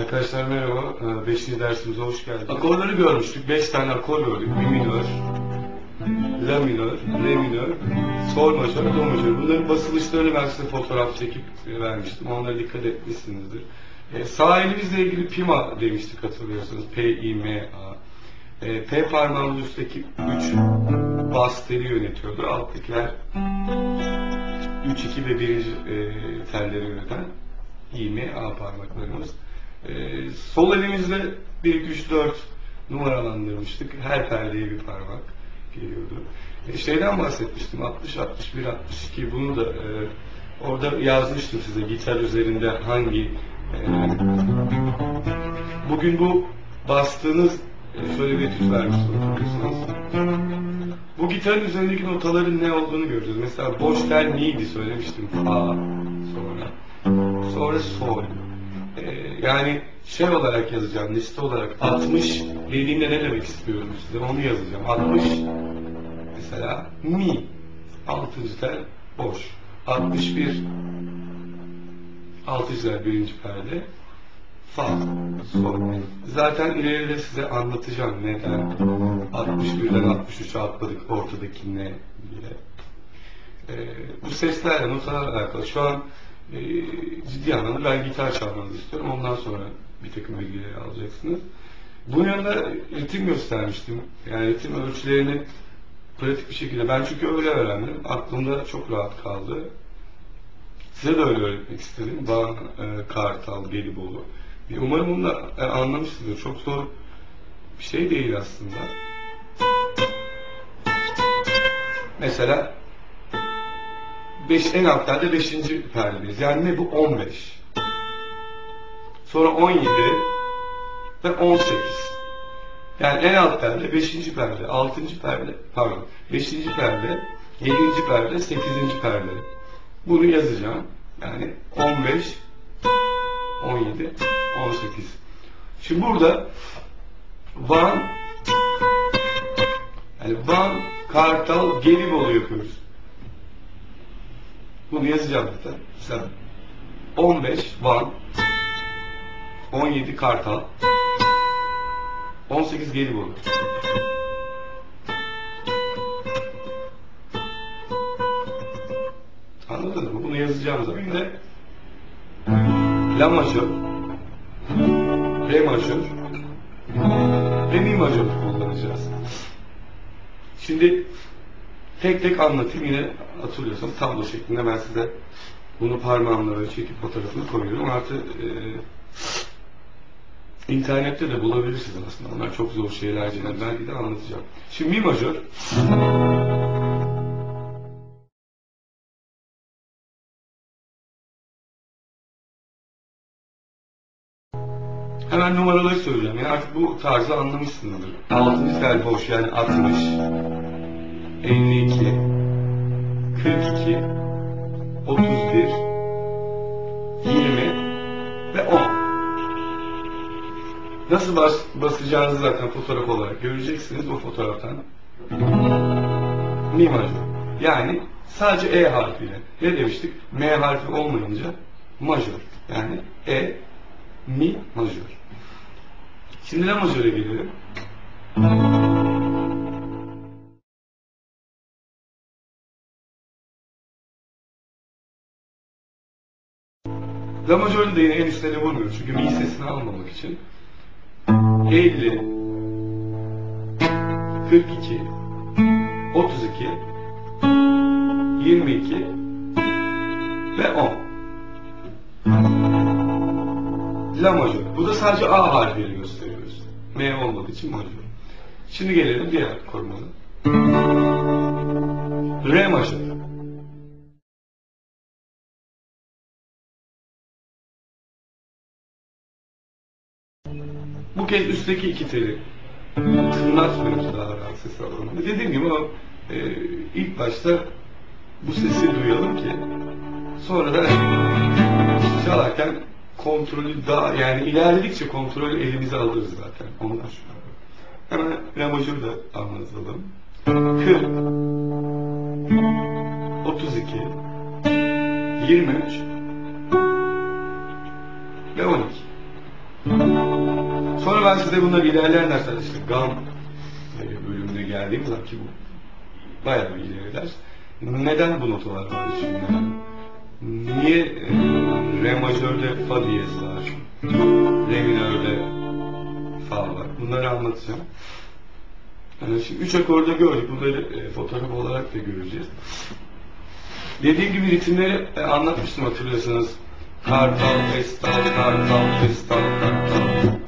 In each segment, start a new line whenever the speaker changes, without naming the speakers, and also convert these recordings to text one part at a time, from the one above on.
Arkadaşlar merhaba. 5. dersimize hoş geldiniz. Akorları görmüştük. 5 tane akor gördük. Mi minör, La minör, Re minör, Sol majör, Do majör. Bunların basılışlarını ben size fotoğraf çekip vermiştim. Onlara dikkat etmişsinizdir. E, sağ elimizle ilgili pima demiştik hatırlıyorsanız. P, I, M, A. E, P parmağının üstteki 3 bas teli yönetiyordur. Alttakiler 3, 2 ve 1. E, telleri yöneten I, M, A parmaklarımız. E, sol elimizle 1, 2, 3, 4 numaralandırmıştık. Her perdeye bir parmak geliyordu. E, şeyden bahsetmiştim. 60, 61, 62 bunu da e, orada yazmıştım size gitar üzerinde hangi e, bugün bu bastığınız e, şöyle bir etüt vermiştim. Bu gitarın üzerindeki notaların ne olduğunu göreceğiz. Mesela boş tel mi'ydi söylemiştim. A sonra. Sonra sol. Ee, yani şey olarak yazacağım, liste olarak 60 dediğimde ne demek istiyorum size onu yazacağım. 60 mesela mi 6. tel boş. 61 6. tel birinci perde fa sol. Zaten ileride size anlatacağım neden 61'den 63'e atladık ortadaki ne diye. Ee, bu seslerle notalarla alakalı şu an e, ciddi anlamda ben gitar çalmanızı istiyorum. Ondan sonra bir takım bilgileri alacaksınız. Bunun yanında ritim göstermiştim. Yani ritim ölçülerini pratik bir şekilde. Ben çünkü öyle öğrendim. Aklımda çok rahat kaldı. Size de öyle öğretmek istedim. Bağ, e, Kartal, Gelibolu. Umarım bunu da e, anlamışsınızdır. Çok zor bir şey değil aslında. Mesela beş, en alt perde 5. perdedeyiz. Yani ne bu? 15. Sonra 17 ve 18. Yani en alt perde 5. perde, 6. perde, pardon 5. perde, 7. perde, 8. perde. Bunu yazacağım. Yani 15, 17, 18. Şimdi burada Van yani Van, Kartal, Gelibolu yapıyoruz. Bunu yazacağım zaten. Mesela 15 Van 17 Kartal 18 Gelibolu. Anladın mı? Bunu yazacağım zaten. De La majör Re majör ve Mi majör kullanacağız. Şimdi tek tek anlatayım yine hatırlıyorsanız tablo şeklinde ben size bunu parmağımla çekip fotoğrafını koyuyorum. Artı e, internette de bulabilirsiniz aslında. Onlar çok zor şeyler değil. Belki de anlatacağım. Şimdi Mi majör Hemen numaraları söyleyeceğim. Yani artık bu tarzı anlamışsınızdır. 6. tel boş yani 60, 52, 42, 31, 20 ve 10. Nasıl bas, basacağınızı zaten fotoğraf olarak göreceksiniz o fotoğraftan. Mi majör. Yani sadece E harfiyle. Ne demiştik? M harfi olmayınca majör. Yani E, mi majör. Şimdi la majöre gelelim. La majörün de yine en üstlerine vurmuyoruz. Çünkü mi sesini almamak için. 50 42 32 22 ve 10 La majör. Bu da sadece A harfiyle gösteriyoruz. M olmadığı için majör. Şimdi gelelim diğer korumana. Re majör. Bu kez üstteki iki teli tırnatmıyoruz daha rahat ses alalım. Dediğim gibi o e, ilk başta bu sesi duyalım ki sonra da çalarken kontrolü daha yani ilerledikçe kontrolü elimize alırız zaten. Ondan sonra. Hemen la majör da anlatalım. 40 32 23 ben size bunları ilerleyen derslerde işte gam e, bölümüne geldiğim zaman ki bu bayağı bir ileri ders. Neden bu notalar var içinde? Niye e, re majörde fa diyez var? Re minörde fa var. Bunları anlatacağım. Yani şimdi üç akorda gördük. Bunları e, fotoğraf olarak da göreceğiz. Dediğim gibi ritimleri e, anlatmıştım hatırlıyorsanız. Kartal, Estal, Kartal, Estal, Kartal.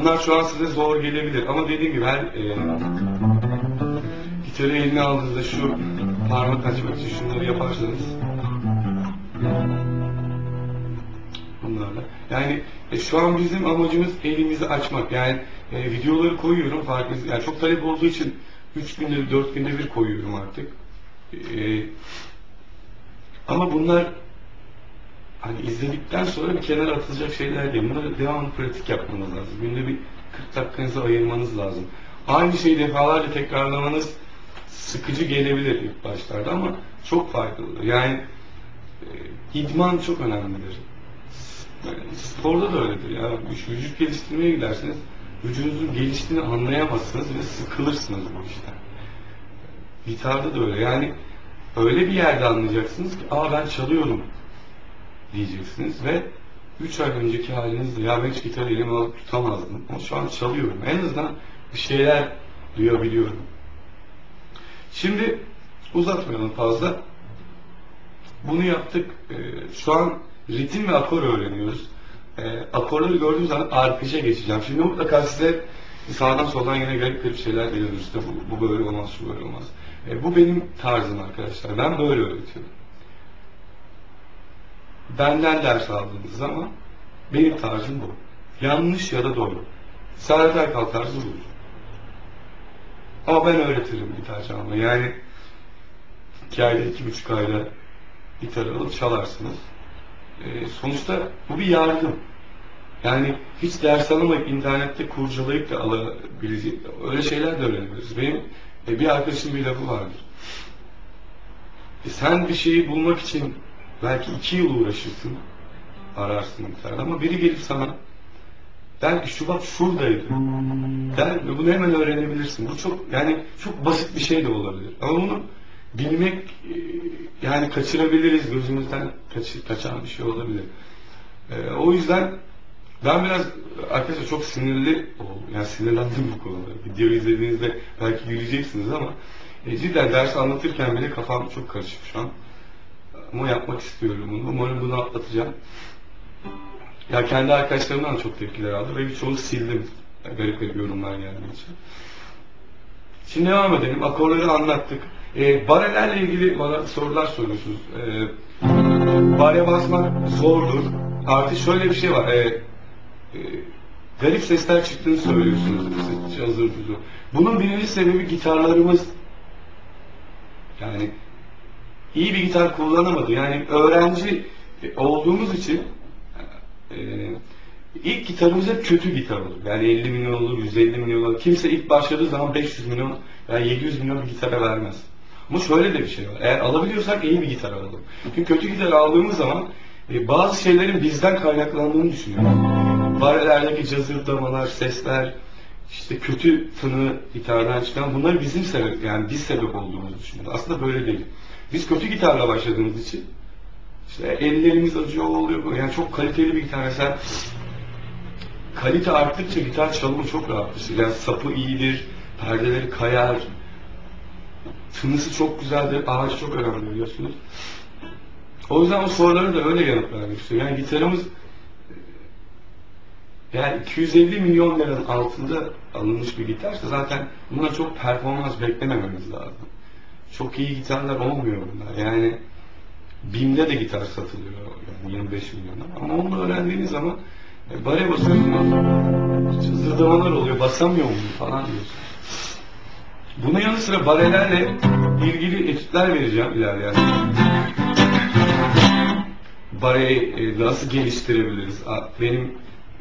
Bunlar şu an size zor gelebilir ama dediğim gibi her e, gitarı eline aldığınızda şu parmak açmak için şunları yaparsanız bunlarla. Yani e, şu an bizim amacımız elimizi açmak. Yani e, videoları koyuyorum farkınız. Yani çok talep olduğu için 3 günde 4 günde bir koyuyorum artık. E, ama bunlar hani izledikten sonra bir kenara atılacak şeyler değil. Bunları devamlı pratik yapmanız lazım. Günde bir 40 dakikanızı ayırmanız lazım. Aynı şeyi defalarca tekrarlamanız sıkıcı gelebilir ilk başlarda ama çok faydalıdır. Yani e, idman çok önemlidir. Yani sporda da öyledir. Ya vücut geliştirmeye giderseniz vücudunuzun geliştiğini anlayamazsınız ve sıkılırsınız bu işten. Gitarda da öyle. Yani öyle bir yerde anlayacaksınız ki aa ben çalıyorum diyeceksiniz ve 3 ay önceki halinizde ya ben hiç gitarı elime alıp tutamazdım ama şu an çalıyorum. En azından bir şeyler duyabiliyorum. Şimdi uzatmayalım fazla. Bunu yaptık. Ee, şu an ritim ve akor öğreniyoruz. Ee, akorları gördüğüm zaman arpeja geçeceğim. Şimdi mutlaka size sağdan soldan yine garip garip şeyler geliyor işte bu, bu böyle olmaz, şu böyle olmaz. Ee, bu benim tarzım arkadaşlar. Ben böyle öğretiyorum. Benden ders aldığınız zaman benim tarzım bu. Yanlış ya da doğru. Saadet Erkal tarzı bu. Ama ben öğretirim gitar çalmayı. Yani iki ayda, iki buçuk ayda gitar alıp çalarsınız. Ee, sonuçta bu bir yardım. Yani hiç ders alamayıp internette kurcalayıp da alabilecek, öyle şeyler de öğrenebiliriz. Benim e, bir arkadaşım bir lafı vardır. E, sen bir şeyi bulmak için belki iki yıl uğraşırsın, ararsın gitarda ama biri gelip sana der ki şu bak şuradaydı der ve bunu hemen öğrenebilirsin. Bu çok yani çok basit bir şey de olabilir. Ama bunu bilmek e, yani kaçırabiliriz gözümüzden kaçır, kaçan bir şey olabilir. Ee, o yüzden ben biraz arkadaşlar çok sinirli. Yani sinirlendim bu konuda. Video izlediğinizde belki güleceksiniz ama e, cidden ders anlatırken bile kafam çok karışık şu an. Ama yapmak istiyorum bunu. Umarım bunu atlatacağım. Ya kendi arkadaşlarımdan da çok tepkiler aldım ve birçoğunu sildim. Garip garip yorumlar geldiği için. Şimdi devam edelim. Akorları anlattık. E, barelerle ilgili bana sorular soruyorsunuz. E, bare basmak zordur. Artı şöyle bir şey var. E, e, garip sesler çıktığını söylüyorsunuz. Cazır. Bunun birinci sebebi gitarlarımız. Yani iyi bir gitar kullanamadı. Yani öğrenci olduğumuz için e, ilk gitarımız hep kötü gitar olur. Yani 50 milyon olur, 150 milyon olur. Kimse ilk başladığı zaman 500 milyon yani 700 milyon bir gitara vermez. Ama şöyle de bir şey var. Eğer alabiliyorsak iyi bir gitar alalım. Çünkü kötü gitar aldığımız zaman e, bazı şeylerin bizden kaynaklandığını düşünüyorum. Barelerdeki cazırdamalar, sesler, işte kötü tını gitardan çıkan bunlar bizim sebep yani biz sebep olduğumuzu düşünüyoruz. Aslında böyle değil. Biz kötü gitarla başladığımız için işte ellerimiz acıyor oluyor. Yani çok kaliteli bir gitar mesela kalite arttıkça gitar çalımı çok rahatlaşır. Yani sapı iyidir, perdeleri kayar, tınısı çok güzeldir, ağaç çok önemli biliyorsunuz. O yüzden o soruları da öyle yanıt vermek. Yani gitarımız yani 250 milyon liranın altında alınmış bir gitarsa zaten buna çok performans beklemememiz lazım. Çok iyi gitarlar olmuyor bunlar. Yani BİM'de de gitar satılıyor yani 25 milyon ama onu öğrendiğiniz zaman e, bare basıyorsunuz, cızırdamalar oluyor, basamıyor mu falan diyorsunuz. Bunun yanı sıra barelerle ilgili etütler vereceğim ilerleyen. Bareyi e, nasıl geliştirebiliriz? Benim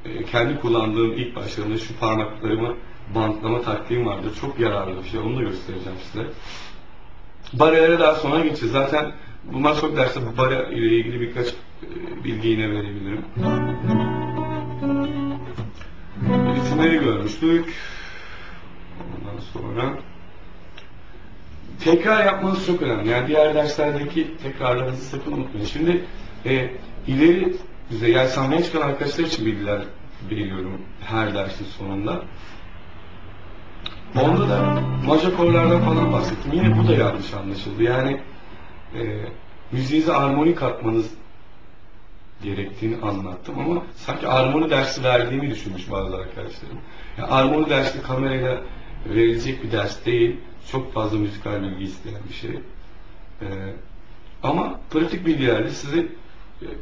e, kendi kullandığım ilk başlarında şu parmaklarımı bantlama taktiğim vardır. Çok yararlı bir şey. Onu da göstereceğim size. Barelere daha sonra geçeceğiz. Zaten Bundan sonra derste bara ile ilgili birkaç e, bilgi yine verebilirim. Ritimleri görmüştük. Ondan sonra tekrar yapmanız çok önemli. Yani diğer derslerdeki tekrarlarınızı sakın unutmayın. Şimdi e, ileri düzey, yani sahneye çıkan arkadaşlar için bilgiler veriyorum her dersin sonunda. Onda da majakorlardan falan bahsettim. Yine bu da yanlış anlaşıldı. Yani e, müziğinize armoni katmanız gerektiğini anlattım ama sanki armoni dersi verdiğimi düşünmüş bazı arkadaşlarım. Yani armoni dersi kamerayla verilecek bir ders değil. Çok fazla müzikal bilgi isteyen bir şey. Ee, ama pratik bilgilerle size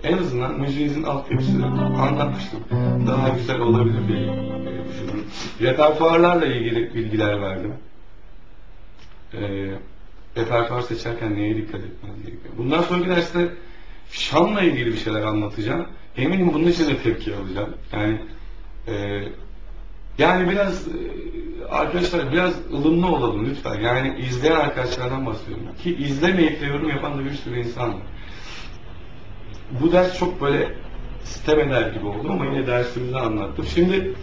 en azından müziğinizin altyapısını anlatmıştım. Daha güzel olabilir diye düşünüyorum. Repertuarlarla ilgili bilgiler verdim. Ee, repertuar seçerken neye dikkat etmeniz gerekiyor. Bundan sonraki derste şanla ilgili bir şeyler anlatacağım. Eminim bunun için de tepki alacağım. Yani e, yani biraz e, arkadaşlar biraz ılımlı olalım lütfen. Yani izleyen arkadaşlardan bahsediyorum. Ki izlemeyip de yorum yapan da bir sürü insan var. Bu ders çok böyle sitem eder gibi oldu ama yine dersimizi anlattım. Şimdi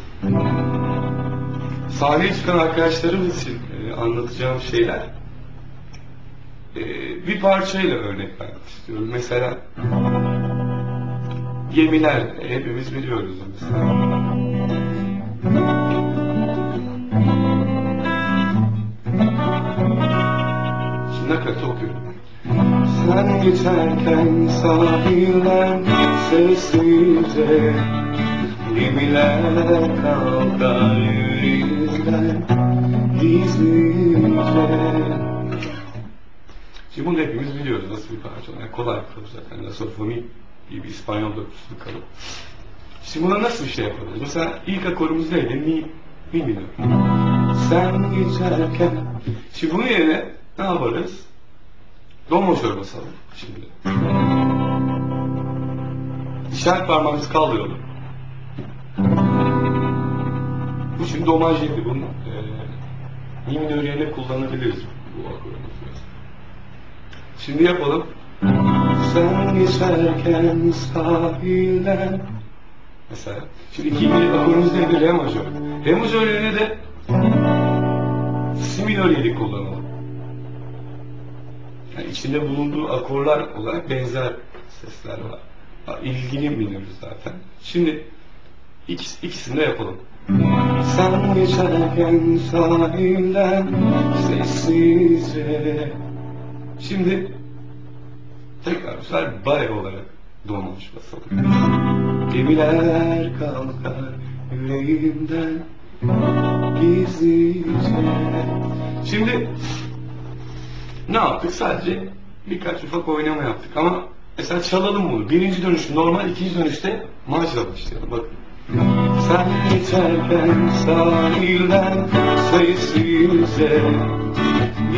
sahneye çıkan arkadaşlarımız için e, anlatacağım şeyler e, bir parçayla örnek vermek istiyorum. Mesela gemiler hepimiz biliyoruz mesela. Geçerken sahilden sessizce Gemiler kalkar yüreğimden gizlice Şimdi bunu hepimiz biliyoruz nasıl bir parça. Yani kolay bir kalıp zaten. La Sofoni gibi İspanyol dörtlüsü kalıp. Şimdi buna nasıl bir şey yapabiliriz? Mesela ilk akorumuz neydi? Mi, mi minör. Sen geçerken. Şimdi bunun yerine ne yaparız? Do majör basalım şimdi. İşaret parmağımızı kaldıralım. Bu şimdi do majördi. Bunu e, mi minör yerine kullanabiliriz bu akorumuzu. Şimdi yapalım. Sen geçerken sahilden Mesela. Şimdi ikinci akorumuz neydi? Re majör. Re majör yerine de Si minör yedi kullanalım. Yani içinde bulunduğu akorlar olarak benzer sesler var. İlgili minörüz zaten. Şimdi ikis, ikisini de yapalım. Sen geçerken sahilden sessizce Şimdi tekrar bu sefer bare olarak donmuş basalım. Gemiler kalkar yüreğimden gizlice. Şimdi ne yaptık? Sadece birkaç ufak oynama yaptık ama mesela çalalım bunu. Birinci dönüş normal, ikinci dönüşte marşla başlayalım. Bakın. Sen geçerken sahilden sessizce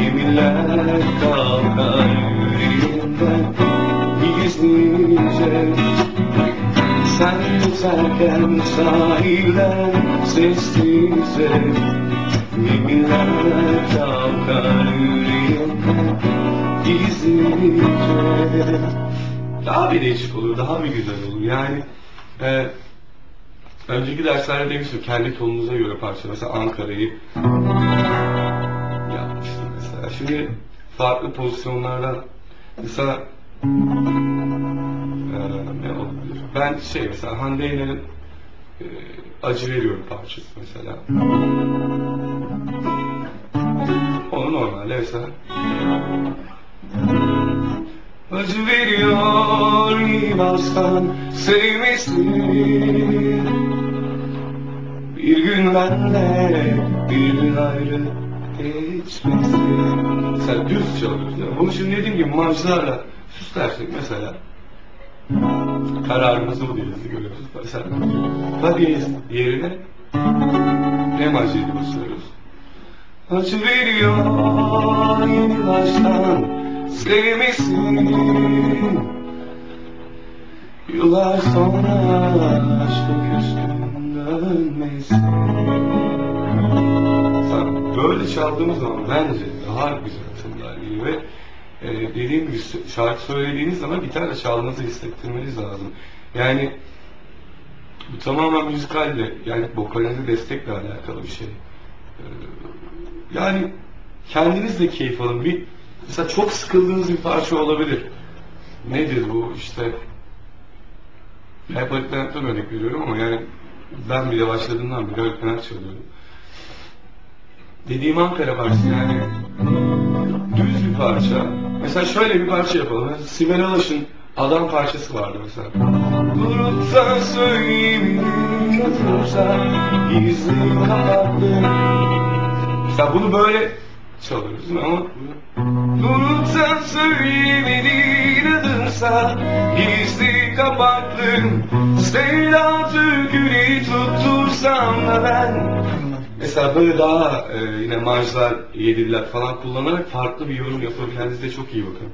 Yeminler kalkar yüreğimden gizlice Sen geçerken sahilden sessizce Yeminler kalkar gizlice Daha bir değişik olur, daha bir güzel olur. Yani e, önceki derslerde demiştim kendi tonunuza göre parça. Mesela Ankara'yı yapmıştım mesela. Şimdi farklı pozisyonlardan mesela e, ne olabilir? Ben şey mesela Hande Yener'in e, acı veriyorum parçası mesela. Normalde mesela Acı veriyor İmazdan sevmesin Bir gün benle bir gün ayrı geçmesin Mesela düz mi? Bunu şimdi dediğim gibi marjlarla süslersek mesela kararımızı bu dilimizi görüyoruz. Mesela diyez yerine ne marjıyla basıyoruz. Acı veriyor yeni baştan sevmesin Yıllar sonra aşkı küstüm dönmesin Böyle çaldığımız zaman bence daha güzel tınlar geliyor ve e, dediğim gibi şarkı söylediğiniz zaman gitarla çaldığınızı hissettirmeniz lazım. Yani bu tamamen müzikalle, yani vokalinize destekle alakalı bir şey. Ee, yani kendiniz de keyif alın. Bir, mesela çok sıkıldığınız bir parça olabilir. Nedir bu işte hep Halit Levent'ten örnek veriyorum ama yani ben bile başladığımdan beri Levent çalıyorum. Dediğim Ankara parçası yani düz bir parça. Mesela şöyle bir parça yapalım. Mesela Sibel Alaş'ın Adam parçası vardı mesela. Durup söyleyeyim Yatırsa gizli kapattım Mesela bunu böyle çalıyoruz ama Durup da söyleyeyim adınsa gizli kapattım Sevda türkünü tuttursam da ben Mesela böyle daha e, yine marjlar, yedililer falan kullanarak farklı bir yorum yapabilir. Kendinize çok iyi bakın.